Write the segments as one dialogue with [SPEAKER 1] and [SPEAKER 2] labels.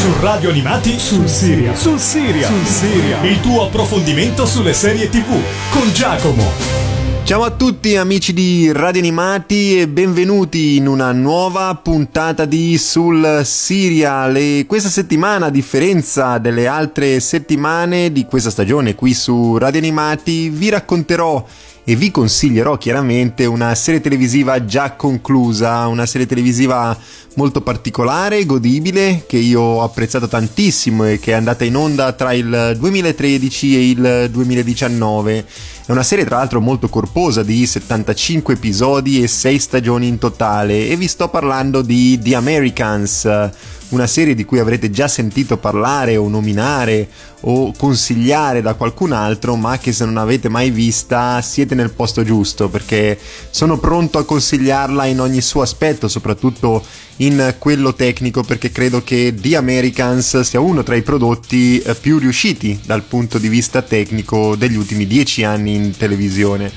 [SPEAKER 1] Su Radio Animati sul Siria. Sul Siria. Sul Siria. Il tuo approfondimento sulle serie TV con Giacomo.
[SPEAKER 2] Ciao a tutti amici di Radio Animati e benvenuti in una nuova puntata di Sul Serial e questa settimana a differenza delle altre settimane di questa stagione qui su Radio Animati vi racconterò e vi consiglierò chiaramente una serie televisiva già conclusa, una serie televisiva molto particolare, godibile, che io ho apprezzato tantissimo e che è andata in onda tra il 2013 e il 2019. È una serie tra l'altro molto corposa di 75 episodi e 6 stagioni in totale e vi sto parlando di The Americans una serie di cui avrete già sentito parlare o nominare o consigliare da qualcun altro, ma che se non avete mai vista siete nel posto giusto perché sono pronto a consigliarla in ogni suo aspetto, soprattutto in quello tecnico perché credo che The Americans sia uno tra i prodotti eh, più riusciti dal punto di vista tecnico degli ultimi dieci anni in televisione.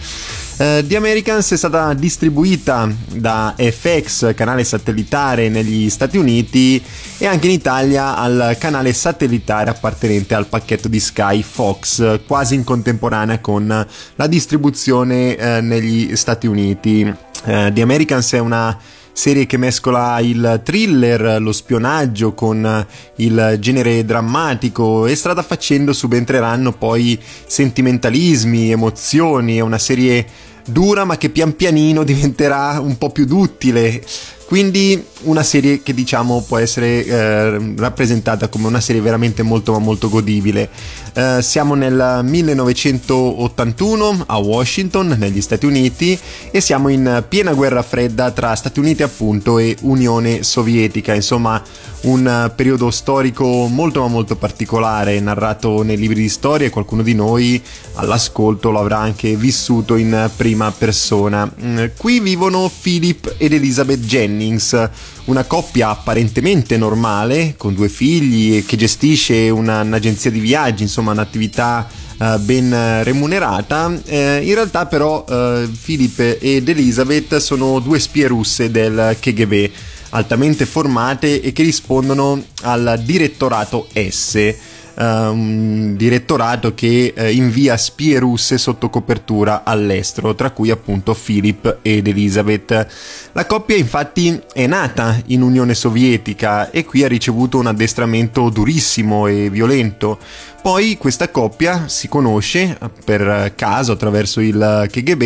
[SPEAKER 2] Uh, The Americans è stata distribuita da FX, canale satellitare negli Stati Uniti, e anche in Italia al canale satellitare appartenente al pacchetto di Sky Fox, quasi in contemporanea con la distribuzione uh, negli Stati Uniti. Uh, The Americans è una serie che mescola il thriller, lo spionaggio con il genere drammatico e strada facendo subentreranno poi sentimentalismi, emozioni, è una serie dura ma che pian pianino diventerà un po' più duttile quindi una serie che diciamo può essere eh, rappresentata come una serie veramente molto ma molto godibile. Eh, siamo nel 1981 a Washington, negli Stati Uniti, e siamo in piena guerra fredda tra Stati Uniti appunto e Unione Sovietica, insomma un periodo storico molto ma molto particolare, narrato nei libri di storia e qualcuno di noi all'ascolto lo avrà anche vissuto in prima persona. Mm, qui vivono Philip ed Elizabeth Jennings Jennings, una coppia apparentemente normale con due figli e che gestisce una, un'agenzia di viaggi, insomma un'attività uh, ben remunerata. Uh, in realtà però uh, Philip ed Elizabeth sono due spie russe del KGB altamente formate e che rispondono al direttorato S un direttorato che uh, invia spie russe sotto copertura all'estero, tra cui appunto Philip ed Elizabeth. La coppia infatti è nata in Unione Sovietica e qui ha ricevuto un addestramento durissimo e violento. Poi questa coppia si conosce per caso attraverso il KGB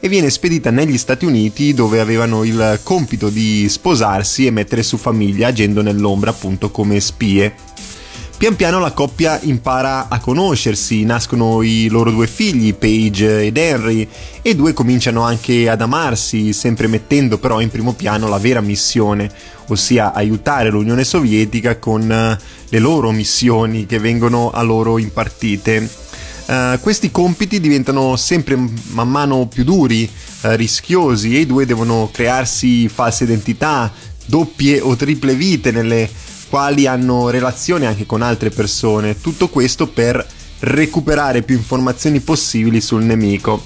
[SPEAKER 2] e viene spedita negli Stati Uniti dove avevano il compito di sposarsi e mettere su famiglia agendo nell'ombra appunto come spie. Pian piano la coppia impara a conoscersi, nascono i loro due figli, Paige ed Henry, e i due cominciano anche ad amarsi, sempre mettendo però in primo piano la vera missione, ossia aiutare l'Unione Sovietica con eh, le loro missioni che vengono a loro impartite. Uh, questi compiti diventano sempre man mano più duri, uh, rischiosi e i due devono crearsi false identità, doppie o triple vite nelle quali hanno relazione anche con altre persone, tutto questo per recuperare più informazioni possibili sul nemico.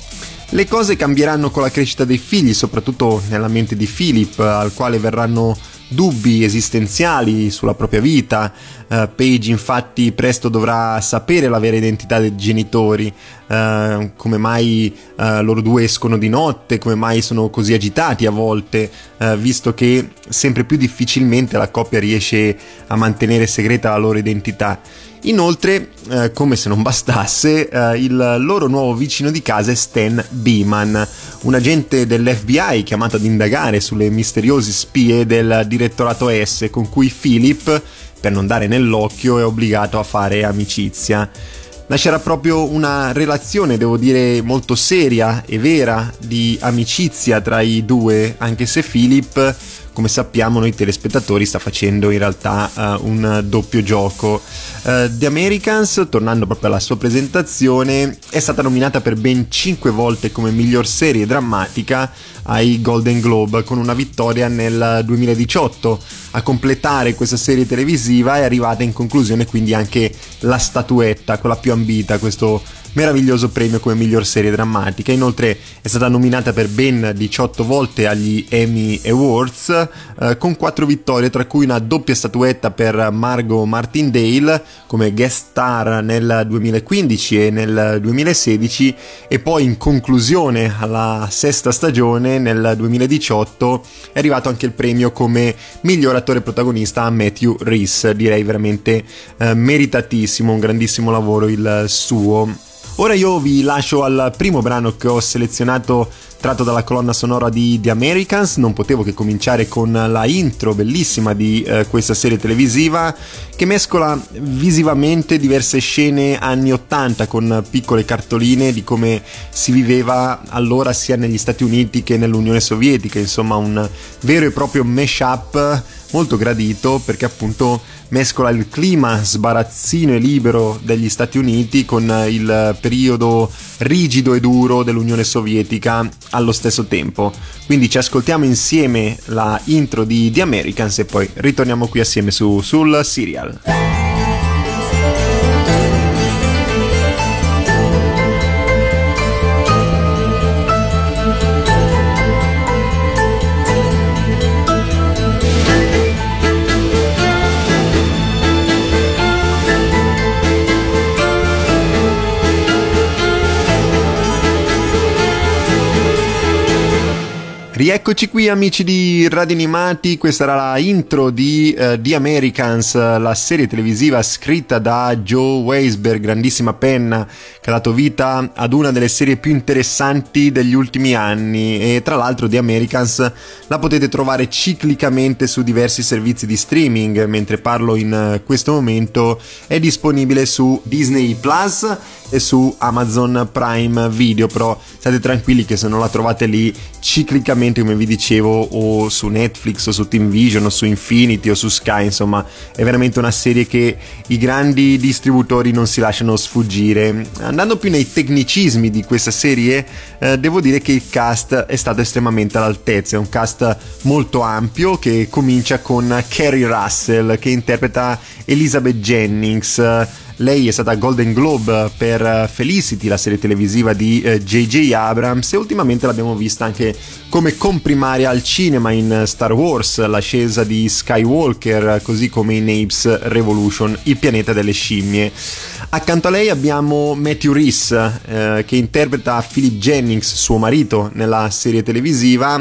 [SPEAKER 2] Le cose cambieranno con la crescita dei figli, soprattutto nella mente di Philip, al quale verranno dubbi esistenziali sulla propria vita. Uh, Paige infatti presto dovrà sapere la vera identità dei genitori, uh, come mai uh, loro due escono di notte, come mai sono così agitati a volte, visto che sempre più difficilmente la coppia riesce a mantenere segreta la loro identità. Inoltre, eh, come se non bastasse, eh, il loro nuovo vicino di casa è Stan Beeman, un agente dell'FBI chiamato ad indagare sulle misteriose spie del direttorato S con cui Philip, per non dare nell'occhio, è obbligato a fare amicizia. Nascerà proprio una relazione, devo dire, molto seria e vera di amicizia tra i due, anche se Philip come sappiamo noi telespettatori sta facendo in realtà uh, un doppio gioco. Uh, The Americans, tornando proprio alla sua presentazione, è stata nominata per ben 5 volte come miglior serie drammatica ai Golden Globe con una vittoria nel 2018. A completare questa serie televisiva è arrivata in conclusione quindi anche la statuetta, quella più ambita, questo meraviglioso premio come miglior serie drammatica. Inoltre è stata nominata per ben 18 volte agli Emmy Awards eh, con quattro vittorie, tra cui una doppia statuetta per Margot Martindale come guest star nel 2015 e nel 2016 e poi in conclusione alla sesta stagione nel 2018 è arrivato anche il premio come miglior attore protagonista a Matthew Reese, direi veramente eh, meritatissimo, un grandissimo lavoro il suo. Ora io vi lascio al primo brano che ho selezionato tratto dalla colonna sonora di The Americans, non potevo che cominciare con la intro bellissima di eh, questa serie televisiva che mescola visivamente diverse scene anni 80 con piccole cartoline di come si viveva allora sia negli Stati Uniti che nell'Unione Sovietica, insomma un vero e proprio mash-up molto gradito perché appunto mescola il clima sbarazzino e libero degli Stati Uniti con il periodo rigido e duro dell'Unione Sovietica allo stesso tempo. Quindi ci ascoltiamo insieme la intro di The Americans e poi ritorniamo qui assieme su, sul serial. Rieccoci qui amici di Radio Animati, questa era la intro di uh, The Americans, la serie televisiva scritta da Joe Weisberg, grandissima penna che ha dato vita ad una delle serie più interessanti degli ultimi anni. E tra l'altro The Americans la potete trovare ciclicamente su diversi servizi di streaming, mentre parlo in uh, questo momento è disponibile su Disney Plus e su Amazon Prime Video, però state tranquilli che se non la trovate lì ciclicamente come vi dicevo o su Netflix o su Team Vision o su Infinity o su Sky, insomma è veramente una serie che i grandi distributori non si lasciano sfuggire. Andando più nei tecnicismi di questa serie, eh, devo dire che il cast è stato estremamente all'altezza, è un cast molto ampio che comincia con Carrie Russell che interpreta Elizabeth Jennings lei è stata Golden Globe per Felicity, la serie televisiva di J.J. Eh, Abrams, e ultimamente l'abbiamo vista anche come comprimaria al cinema in Star Wars, l'ascesa di Skywalker, così come in Apes Revolution, il pianeta delle scimmie. Accanto a lei abbiamo Matthew Reese, eh, che interpreta Philip Jennings, suo marito, nella serie televisiva.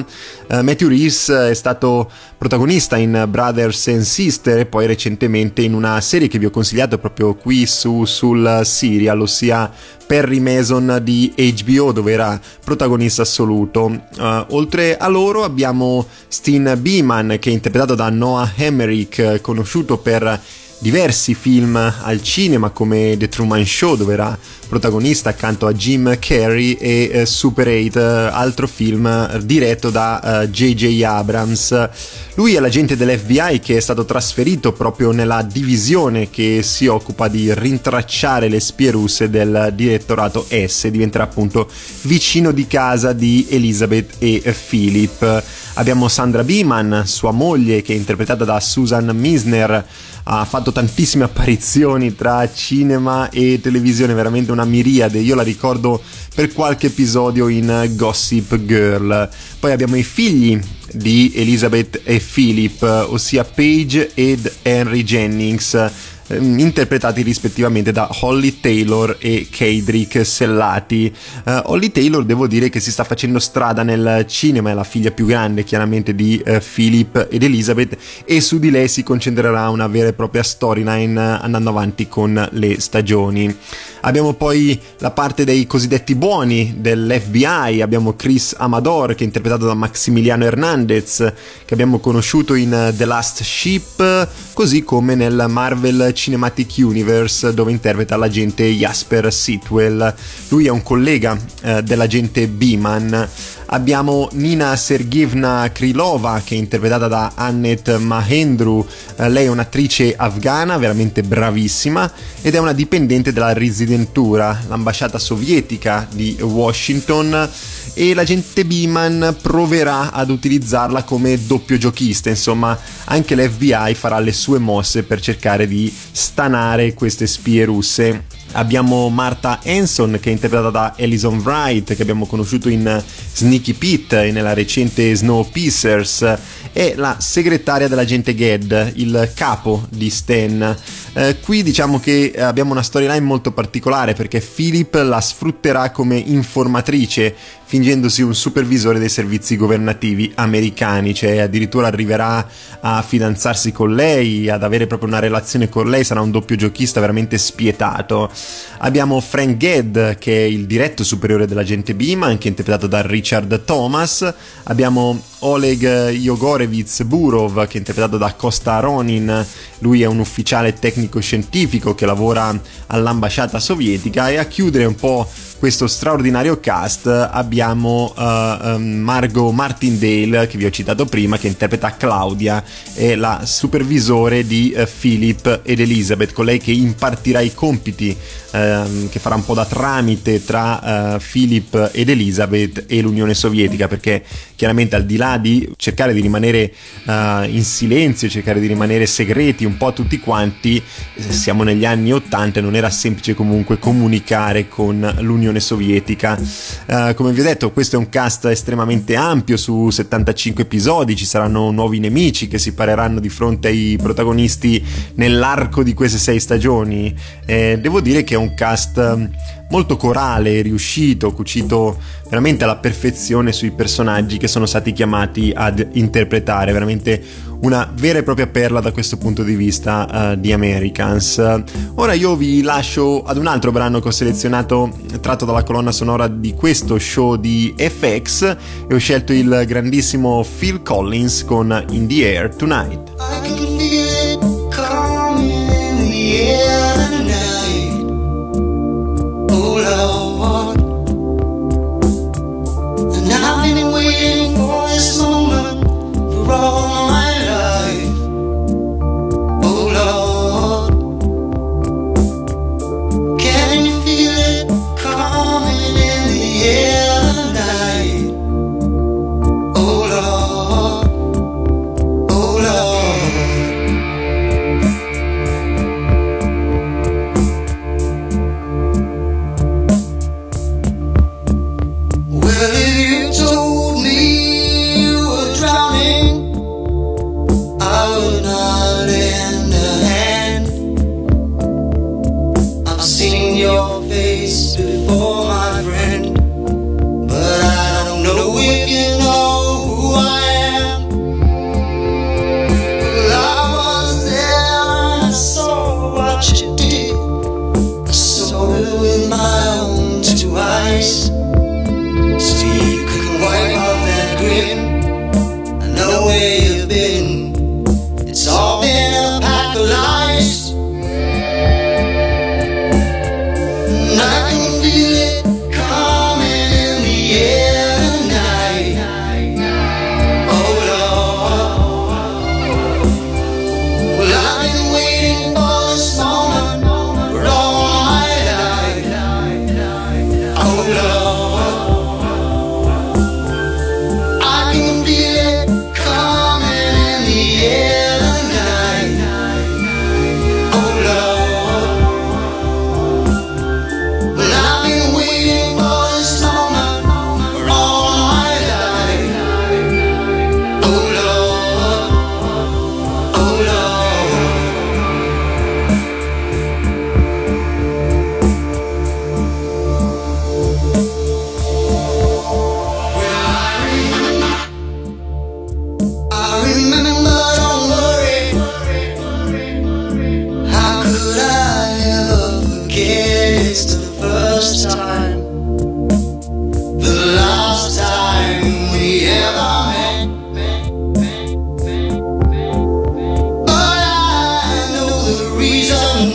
[SPEAKER 2] Eh, Matthew Reese è stato protagonista in Brothers and Sister e poi recentemente in una serie che vi ho consigliato proprio qui su, sul serial, ossia Perry Mason di HBO dove era protagonista assoluto. Uh, oltre a loro abbiamo Steen Beeman che è interpretato da Noah Emmerich, conosciuto per diversi film al cinema come The Truman Show dove era protagonista accanto a Jim Carrey e eh, Super 8, eh, altro film diretto da J.J. Eh, Abrams. Lui è l'agente dell'FBI che è stato trasferito proprio nella divisione che si occupa di rintracciare le spie russe del direttorato S, diventerà appunto vicino di casa di Elizabeth e Philip. Abbiamo Sandra Beeman, sua moglie, che è interpretata da Susan Misner ha fatto tantissime apparizioni tra cinema e televisione, veramente una miriade. Io la ricordo per qualche episodio in Gossip Girl. Poi abbiamo i figli di Elizabeth e Philip, ossia Paige ed Henry Jennings Ehm, interpretati rispettivamente da Holly Taylor e Keidrick Sellati. Uh, Holly Taylor devo dire che si sta facendo strada nel cinema, è la figlia più grande chiaramente di uh, Philip ed Elizabeth e su di lei si concentrerà una vera e propria storyline uh, andando avanti con le stagioni. Abbiamo poi la parte dei cosiddetti buoni dell'FBI, abbiamo Chris Amador che è interpretato da Maximiliano Hernandez che abbiamo conosciuto in The Last Ship, così come nel Marvel Cinematic Universe dove interpreta l'agente Jasper Sitwell. Lui è un collega eh, dell'agente Beeman. Abbiamo Nina Sergievna Krylova che è interpretata da Annette Mahendru. Eh, lei è un'attrice afghana veramente bravissima ed è una dipendente della Residentura, l'ambasciata sovietica di Washington e l'agente Beeman proverà ad utilizzarla come doppio giochista, insomma anche l'FBI farà le sue mosse per cercare di stanare queste spie russe. Abbiamo Martha Hanson che è interpretata da Alison Wright che abbiamo conosciuto in Sneaky Pete e nella recente Snowpiercers è la segretaria dell'agente Ged, il capo di Stan. Eh, qui diciamo che abbiamo una storyline molto particolare perché Philip la sfrutterà come informatrice fingendosi un supervisore dei servizi governativi americani, cioè addirittura arriverà a fidanzarsi con lei, ad avere proprio una relazione con lei, sarà un doppio giochista veramente spietato. Abbiamo Frank Gedd, che è il diretto superiore dell'agente Beam, anche interpretato da Richard Thomas. Abbiamo Oleg Yogorevitz Burov, che è interpretato da Costa Ronin. Lui è un ufficiale tecnico-scientifico che lavora all'ambasciata sovietica e a chiudere un po' questo straordinario cast abbiamo uh, Margot Martindale che vi ho citato prima che interpreta Claudia è la supervisore di uh, Philip ed Elizabeth colei che impartirà i compiti uh, che farà un po' da tramite tra uh, Philip ed Elizabeth e l'Unione Sovietica perché chiaramente al di là di cercare di rimanere in silenzio cercare di rimanere segreti un po' tutti quanti siamo negli anni 80 e non era semplice comunque comunicare con l'Unione l'Unione Sovietica. Uh, come vi ho detto, questo è un cast estremamente ampio su 75 episodi, ci saranno nuovi nemici che si pareranno di fronte ai protagonisti nell'arco di queste sei stagioni. Eh, devo dire che è un cast molto corale, riuscito, cucito veramente alla perfezione sui personaggi che sono stati chiamati ad interpretare, veramente una vera e propria perla da questo punto di vista uh, di Americans. Ora io vi lascio ad un altro brano che ho selezionato tratto dalla colonna sonora di questo show di FX e ho scelto il grandissimo Phil Collins con In the Air Tonight. wrong.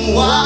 [SPEAKER 2] 우와.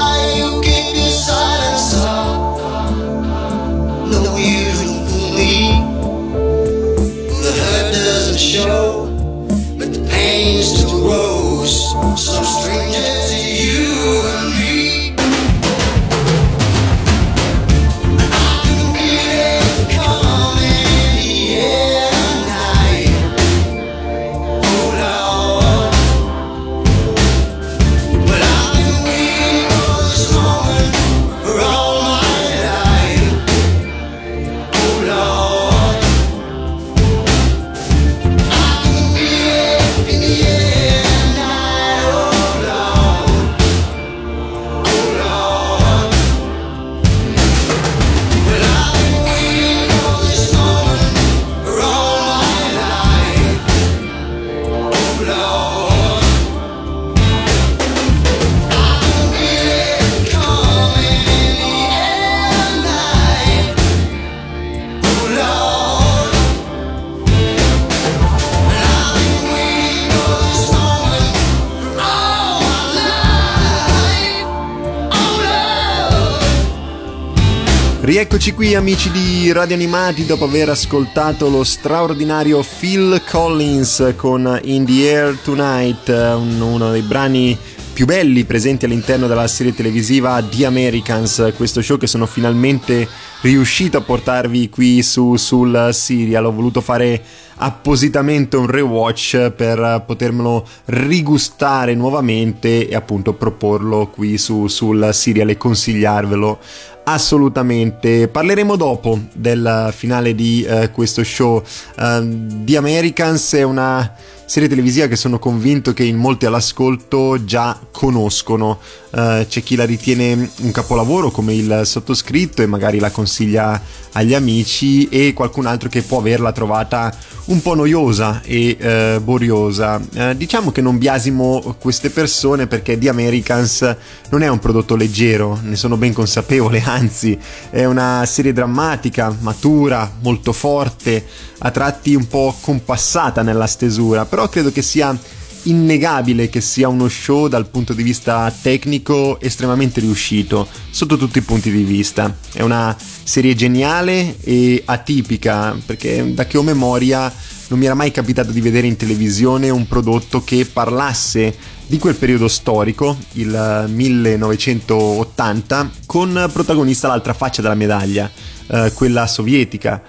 [SPEAKER 2] Rieccoci qui amici di Radio Animati dopo aver ascoltato lo straordinario Phil Collins con In the Air Tonight, uno dei brani più belli presenti all'interno della serie televisiva The Americans, questo show che sono finalmente riuscito a portarvi qui su, sul serial. Ho voluto fare appositamente un rewatch per potermelo rigustare nuovamente e appunto proporlo qui su, sul serial e consigliarvelo assolutamente. Parleremo dopo del finale di uh, questo show. Uh, The Americans è una serie televisiva che sono convinto che in molti all'ascolto già conoscono. Uh, c'è chi la ritiene un capolavoro come il sottoscritto e magari la consiglia agli amici e qualcun altro che può averla trovata un po' noiosa e uh, boriosa. Uh, diciamo che non biasimo queste persone perché The Americans non è un prodotto leggero, ne sono ben consapevole, anzi è una serie drammatica, matura, molto forte, a tratti un po' compassata nella stesura, però credo che sia innegabile che sia uno show dal punto di vista tecnico estremamente riuscito sotto tutti i punti di vista. È una serie geniale e atipica perché da che ho memoria non mi era mai capitato di vedere in televisione un prodotto che parlasse di quel periodo storico, il 1980, con protagonista l'altra faccia della medaglia, eh, quella sovietica.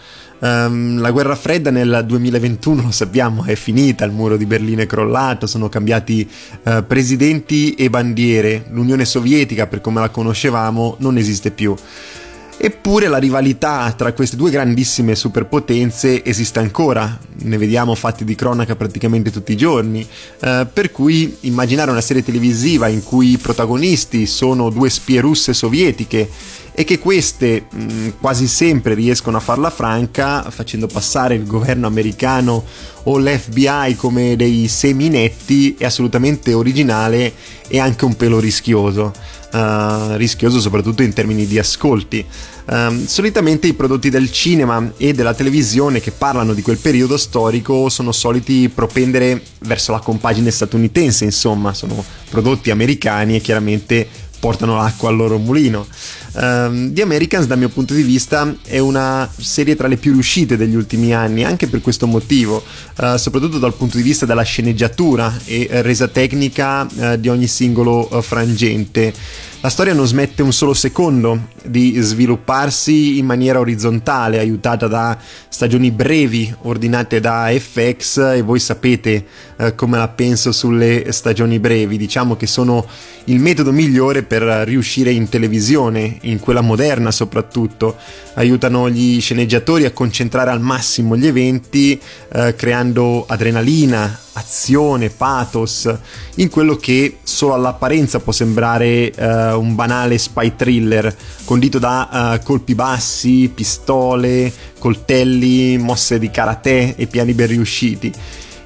[SPEAKER 2] Um, la guerra fredda nel 2021, lo sappiamo, è finita, il muro di Berlino è crollato, sono cambiati uh, presidenti e bandiere, l'Unione Sovietica per come la conoscevamo non esiste più. Eppure la rivalità tra queste due grandissime superpotenze esiste ancora, ne vediamo fatti di cronaca praticamente tutti i giorni, eh, per cui immaginare una serie televisiva in cui i protagonisti sono due spie russe sovietiche e che queste mh, mm, quasi sempre riescono a farla franca facendo passare il governo americano o l'FBI come dei seminetti è assolutamente originale e anche un pelo rischioso. Uh, rischioso soprattutto in termini di ascolti. Um, solitamente i prodotti del cinema e della televisione che parlano di quel periodo storico sono soliti propendere verso la compagine statunitense, insomma, sono prodotti americani e chiaramente portano l'acqua al loro mulino. Um, The Americans, dal mio punto di vista, è una serie tra le più riuscite degli ultimi anni, anche per questo motivo, uh, soprattutto dal punto di vista della sceneggiatura e resa tecnica uh, di ogni singolo uh, frangente. La storia non smette un solo secondo di svilupparsi in maniera orizzontale, aiutata da stagioni brevi ordinate da FX e voi sapete eh, come la penso sulle stagioni brevi, diciamo che sono il metodo migliore per riuscire in televisione, in quella moderna soprattutto, aiutano gli sceneggiatori a concentrare al massimo gli eventi eh, creando adrenalina, azione, pathos in quello che solo all'apparenza può sembrare uh, un banale spy thriller condito da uh, colpi bassi, pistole, coltelli, mosse di karate e piani ben riusciti.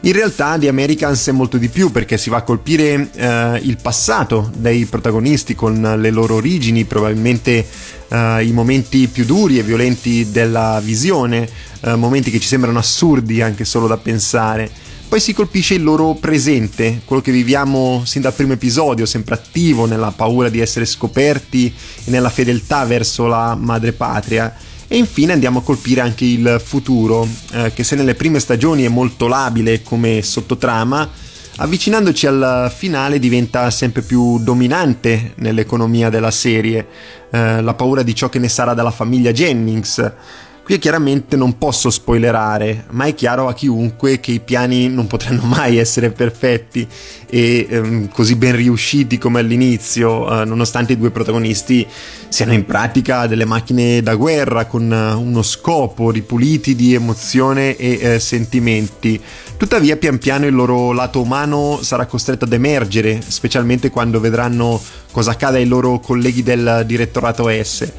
[SPEAKER 2] In realtà The Americans è molto di più perché si va a colpire uh, il passato dei protagonisti con le loro origini, probabilmente i momenti più duri e violenti della visione, momenti che ci sembrano assurdi anche solo da pensare poi si colpisce il loro presente, quello che viviamo sin dal primo episodio, sempre attivo nella paura di essere scoperti e nella fedeltà verso la madrepatria. E infine andiamo a colpire anche il futuro, eh, che se nelle prime stagioni è molto labile come sottotrama, avvicinandoci al finale diventa sempre più dominante nell'economia della serie. Eh, la paura di ciò che ne sarà della famiglia Jennings, Qui chiaramente non posso spoilerare, ma è chiaro a chiunque che i piani non potranno mai essere perfetti e ehm, così ben riusciti come all'inizio, eh, nonostante i due protagonisti siano in pratica delle macchine da guerra con eh, uno scopo ripuliti di emozione e eh, sentimenti. Tuttavia, pian piano il loro lato umano sarà costretto ad emergere, specialmente quando vedranno cosa accade ai loro colleghi del direttorato S.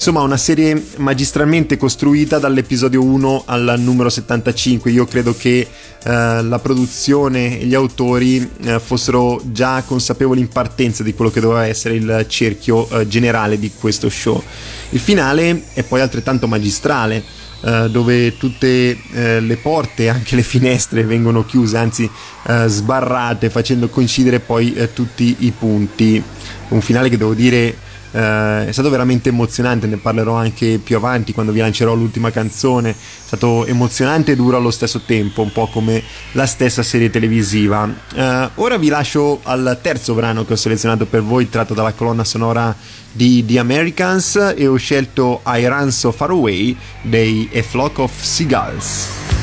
[SPEAKER 2] Insomma, una serie magistralmente costruita dall'episodio 1 al numero 75. Io credo che eh, la produzione e gli autori eh, fossero già consapevoli in partenza di quello che doveva essere il cerchio eh, generale di questo show. Il finale è poi altrettanto magistrale. Uh, dove tutte uh, le porte, anche le finestre vengono chiuse, anzi uh, sbarrate, facendo coincidere poi tutti i punti. Un finale che devo dire eh, è stato veramente emozionante, ne parlerò anche più avanti quando vi lancerò l'ultima canzone, è stato emozionante e duro allo stesso tempo, un po' come la stessa serie televisiva. Eh, ora vi lascio al terzo brano che ho selezionato per voi, tratto dalla colonna sonora di The Americans e ho scelto I Run So Far Away dei A Flock of Seagulls.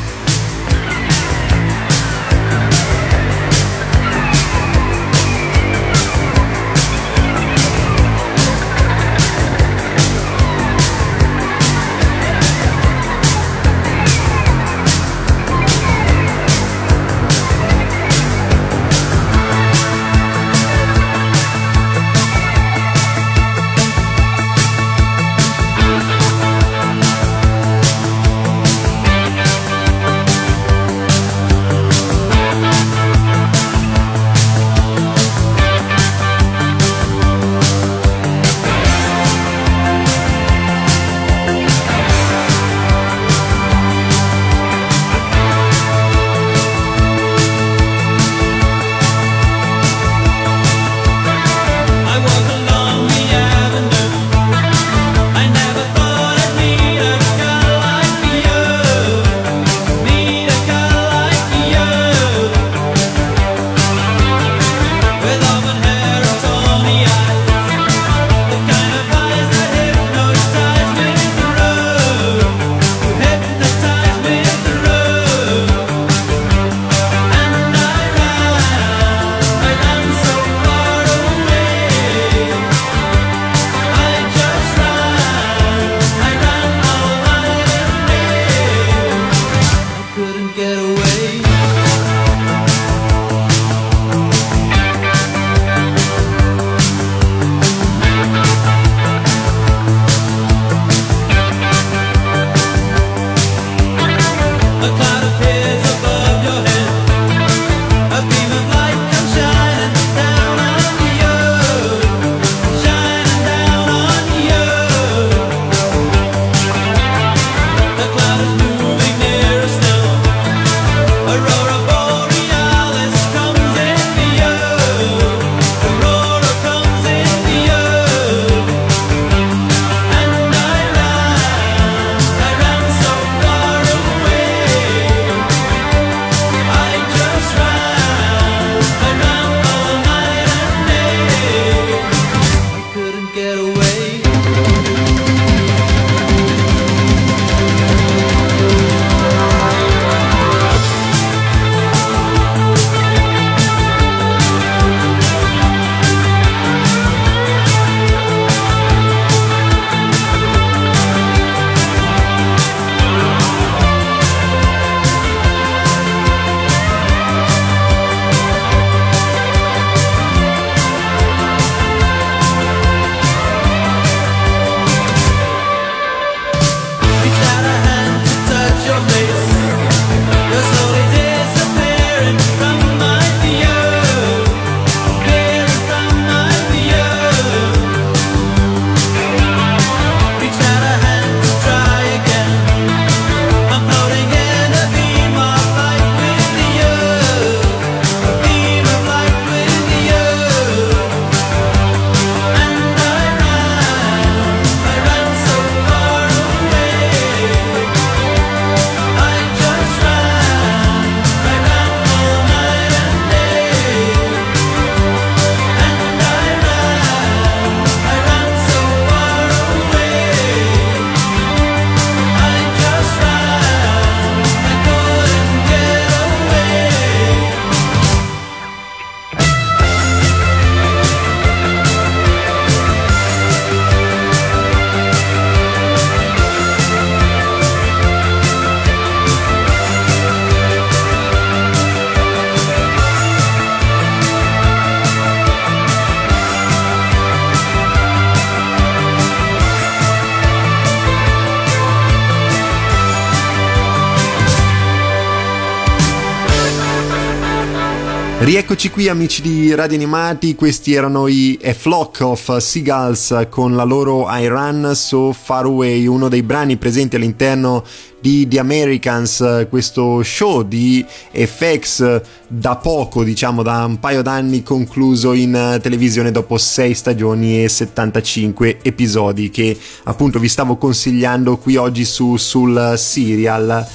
[SPEAKER 2] Rieccoci qui amici di Radio Animati, questi erano i A Flock of Seagulls con la loro I Run So Far Away, uno dei brani presenti all'interno di The Americans, questo show di FX da poco, diciamo da un paio d'anni concluso in televisione dopo 6 stagioni e 75 episodi che appunto vi stavo consigliando qui oggi su, sul serial.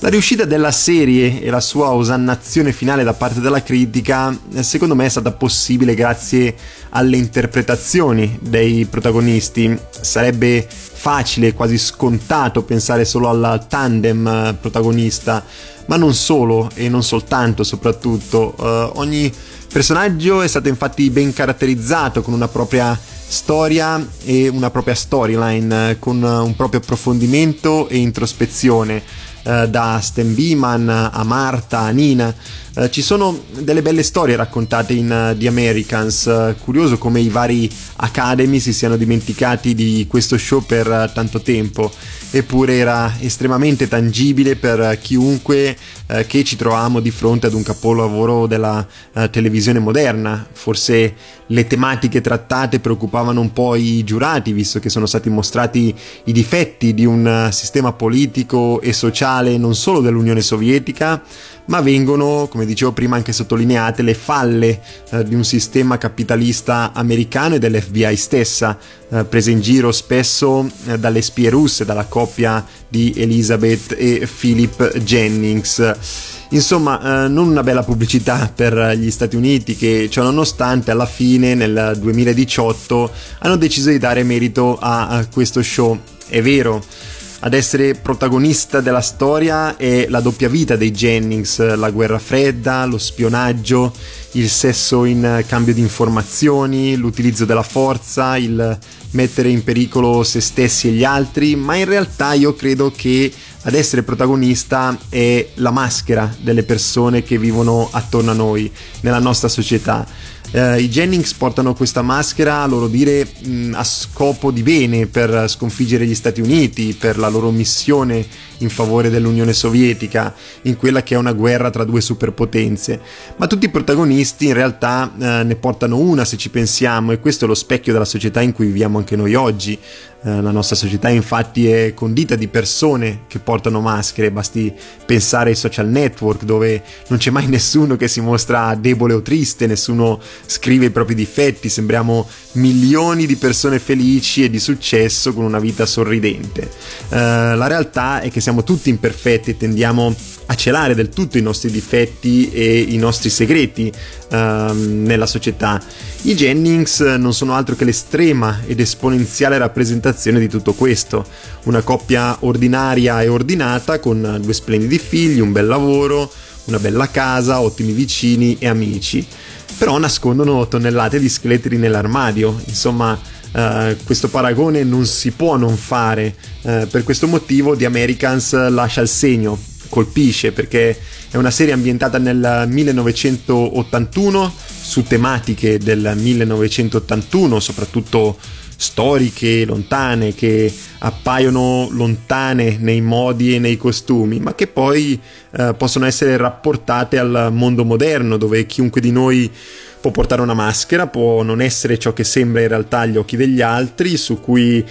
[SPEAKER 2] La riuscita della serie e la sua osannazione finale da parte della critica, secondo me, è stata possibile grazie alle interpretazioni dei protagonisti. Sarebbe facile, quasi scontato pensare solo al tandem protagonista, ma non solo e non soltanto, soprattutto. Uh, ogni personaggio è stato infatti ben caratterizzato con una propria storia e una propria storyline, con un proprio approfondimento e introspezione eh, da Stan Beeman a Marta, a Nina. Eh, ci sono delle belle storie raccontate in uh, The Americans. Uh, curioso come i vari Academy si siano dimenticati di questo show per uh, tanto tempo. Eppure era estremamente tangibile per chiunque che ci trovavamo di fronte ad un capolavoro della televisione moderna. Forse le tematiche trattate preoccupavano un po' i giurati, visto che sono stati mostrati i difetti di un sistema politico e sociale non solo dell'Unione Sovietica, ma vengono, come dicevo prima, anche sottolineate le falle eh, di un sistema capitalista americano e dell'FBI stessa, eh, prese in giro spesso eh, dalle spie russe, dalla coppia di Elizabeth e Philip Jennings. Insomma, eh, non una bella pubblicità per gli Stati Uniti che, ciò nonostante, alla fine, nel 2018, hanno deciso di dare merito a, a questo show. È vero, ad essere protagonista della storia è la doppia vita dei Jennings, la guerra fredda, lo spionaggio, il sesso in cambio di informazioni, l'utilizzo della forza, il mettere in pericolo se stessi e gli altri, ma in realtà io credo che ad essere protagonista è la maschera delle persone che vivono attorno a noi, nella nostra società eh, I Jennings portano questa maschera, a loro dire, mh, a scopo di bene per sconfiggere gli Stati Uniti, per la loro missione in favore dell'Unione Sovietica, in quella che è una guerra tra due superpotenze. Ma tutti i protagonisti in realtà eh, ne portano una se ci pensiamo e questo è lo specchio della società in cui viviamo anche noi oggi. Eh, la nostra società infatti è condita di persone che portano maschere, basti pensare ai social network dove non c'è mai nessuno che si mostra debole o triste, nessuno scrive i propri difetti, sembriamo milioni di persone felici e di successo con una vita sorridente. Uh, la realtà è che siamo tutti imperfetti e tendiamo a celare del tutto i nostri difetti e i nostri segreti uh, nella società. I Jennings non sono altro che l'estrema ed esponenziale rappresentazione di tutto questo. Una coppia ordinaria e ordinata con due splendidi figli, un bel lavoro, una bella casa, ottimi vicini e amici però nascondono tonnellate di scheletri nell'armadio, insomma uh, questo paragone non si può non fare, uh, per questo motivo The Americans lascia il segno, colpisce perché è una serie ambientata nel 1981 su tematiche del 1981, soprattutto storiche, lontane, che appaiono lontane nei modi e nei costumi, ma che poi eh, possono essere rapportate al mondo moderno, dove chiunque di noi può portare una maschera, può non essere ciò che sembra in realtà agli occhi degli altri, su cui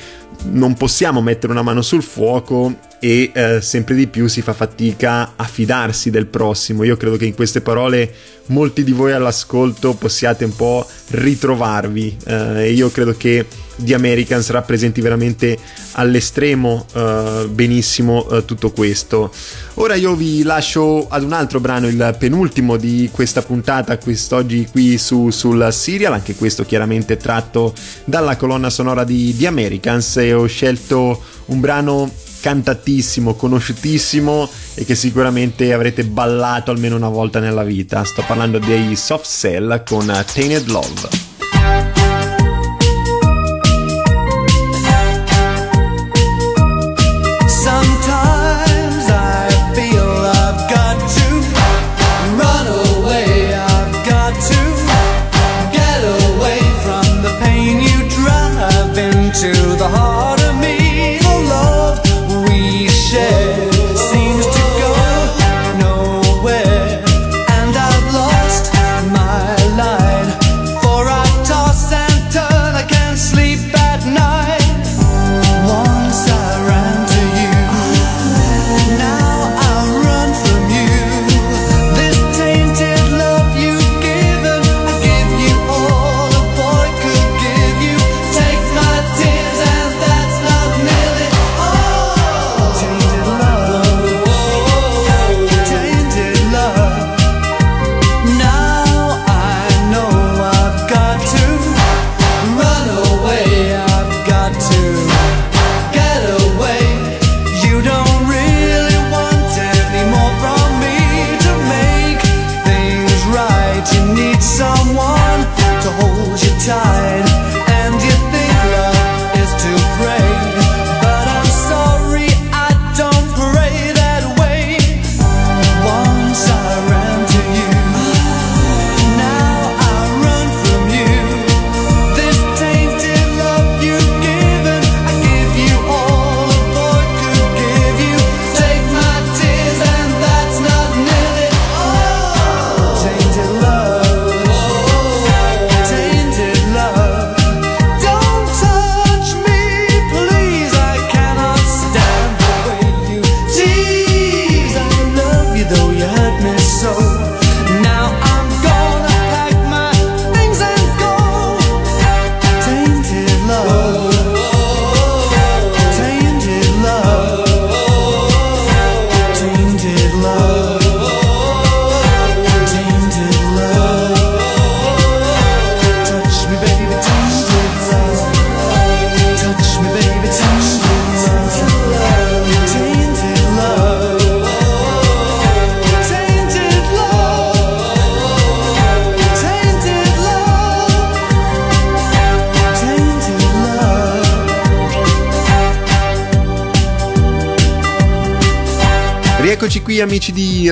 [SPEAKER 2] non possiamo mettere una mano sul fuoco e eh, sempre di più si fa fatica a fidarsi del prossimo. Io credo che in queste parole molti di voi all'ascolto possiate un po' ritrovarvi eh, io credo che The Americans rappresenti veramente all'estremo uh, benissimo uh, tutto questo. Ora io vi lascio ad un altro brano, il penultimo di questa puntata, quest'oggi qui su, sul serial, anche questo chiaramente tratto dalla colonna sonora di The Americans e ho scelto un brano cantatissimo, conosciutissimo e che sicuramente avrete ballato almeno una volta nella vita. Sto parlando dei Soft Cell con Tainted Love.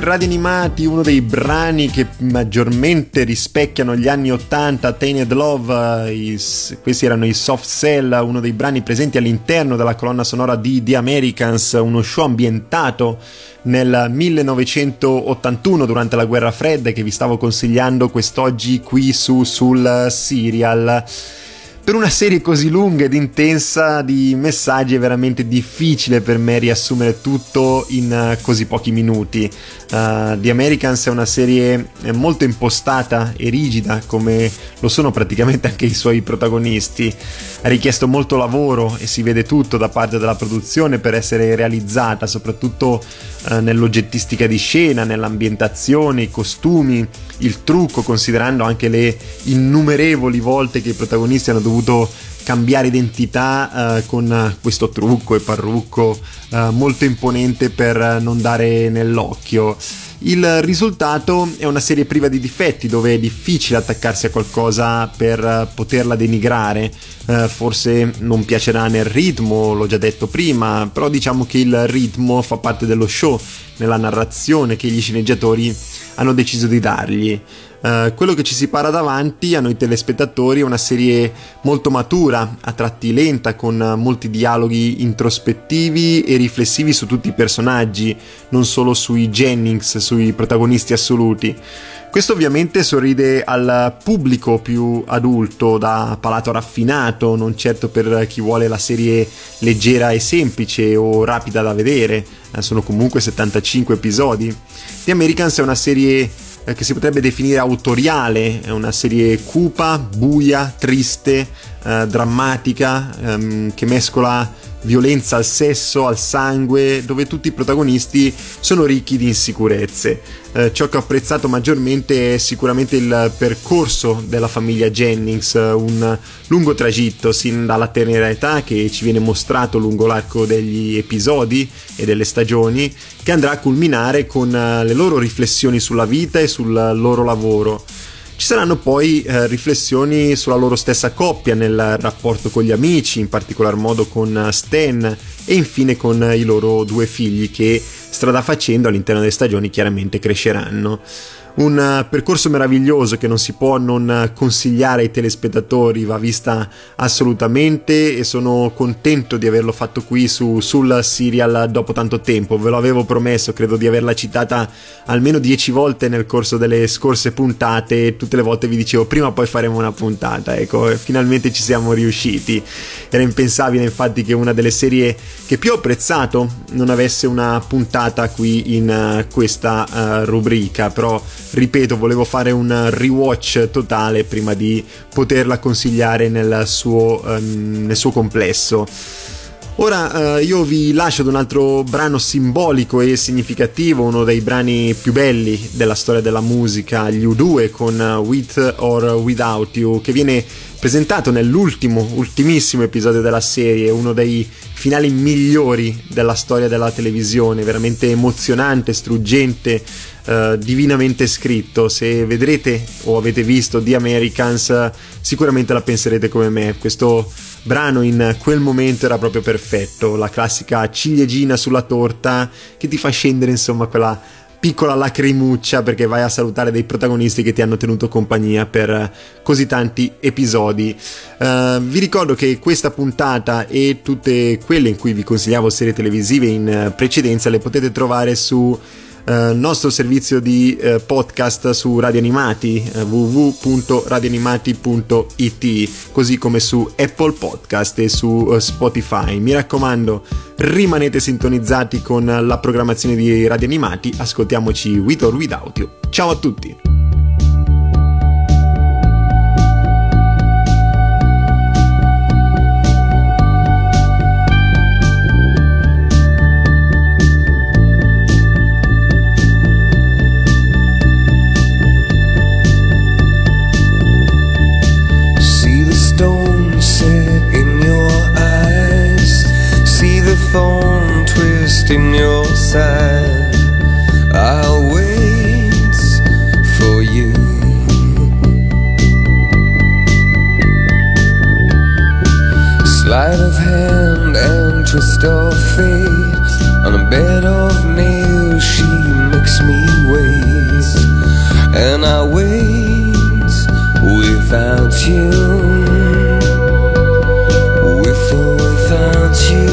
[SPEAKER 2] Radio Animati, uno dei brani che maggiormente rispecchiano gli anni 80, Tainted Love, i, questi erano i Soft Cell, uno dei brani presenti all'interno della colonna sonora di The Americans, uno show ambientato nel 1981 durante la guerra fredda che vi stavo consigliando quest'oggi qui su sul serial per una serie così lunga ed intensa di messaggi è veramente difficile per me riassumere tutto in uh, così pochi minuti. Uh, The Americans è una serie eh, molto impostata e rigida come lo sono praticamente anche i suoi protagonisti. Ha richiesto molto lavoro e si vede tutto da parte della produzione per essere realizzata, soprattutto uh, nell'oggettistica di scena, nell'ambientazione, i costumi, il trucco, considerando anche le innumerevoli volte che i protagonisti hanno dovuto dovuto cambiare identità eh, con questo trucco e parrucco eh, molto imponente per non dare nell'occhio. Il risultato è una serie priva di difetti dove è difficile attaccarsi a qualcosa per poterla denigrare. Eh, forse non piacerà nel ritmo, l'ho già detto prima, però diciamo che il ritmo fa parte dello show, nella narrazione che gli sceneggiatori hanno deciso di dargli. Uh, quello che ci si para davanti a noi telespettatori è una serie molto matura, a tratti lenta, con molti dialoghi introspettivi e riflessivi su tutti i personaggi, non solo sui Jennings, sui protagonisti assoluti. Questo ovviamente sorride al pubblico più adulto, da palato raffinato, non certo per chi vuole la serie leggera e semplice o rapida da vedere, eh, sono comunque 75 episodi. The Americans è una serie eh, che si potrebbe definire autoriale, è una serie cupa, buia, triste, eh, drammatica, ehm, che mescola violenza al sesso, al sangue, dove tutti i protagonisti sono ricchi di insicurezze. Eh, ciò che ho apprezzato maggiormente è sicuramente il percorso della famiglia Jennings, un lungo tragitto sin dalla tenera età che ci viene mostrato lungo l'arco degli episodi e delle stagioni, che andrà a culminare con eh, le loro riflessioni sulla vita e sul loro lavoro. Ci saranno poi eh, riflessioni sulla loro stessa coppia nel rapporto con gli amici, in particolar modo con Stan e infine con i loro due figli che strada facendo all'interno delle stagioni chiaramente cresceranno un eh, percorso meraviglioso che non si può non consigliare ai telespettatori, va vista assolutamente e sono contento di averlo fatto qui su, sul serial dopo tanto tempo, ve lo avevo promesso, credo di averla citata almeno dieci volte nel corso delle scorse puntate, tutte le volte vi dicevo prima o poi faremo una puntata, ecco, finalmente ci siamo riusciti, era impensabile infatti che una delle serie che più ho apprezzato non avesse una puntata qui in uh, questa uh, rubrica, però ripeto, volevo fare un rewatch totale prima di poterla consigliare nel suo, um, nel suo complesso. Ora eh, io vi lascio ad un altro brano simbolico e significativo, uno dei brani più belli della storia della musica, gli U2 con With or Without You, che viene presentato nell'ultimo, ultimissimo episodio della serie, uno dei finali migliori della storia della televisione, veramente emozionante, struggente, eh, divinamente scritto. Se vedrete o avete visto The Americans, sicuramente la penserete come me. Questo brano in quel momento era proprio perfetto, la classica ciliegina sulla torta che ti fa scendere insomma quella piccola lacrimuccia perché vai a salutare dei protagonisti che ti hanno tenuto compagnia per così tanti episodi. Uh, vi ricordo che questa puntata e tutte quelle in cui vi consigliavo serie televisive in precedenza le potete trovare su eh, nostro servizio di eh, podcast su Radio Animati eh, www.radioanimati.it così come su Apple Podcast e su eh, Spotify. Mi raccomando rimanete sintonizzati con la programmazione di Radio Animati. Ascoltiamoci with or without you. Ciao a tutti sleight of hand and twist of fate On a bed of nails
[SPEAKER 3] she makes me wait. And I wait without you. With or without you.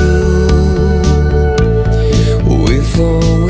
[SPEAKER 3] With or without you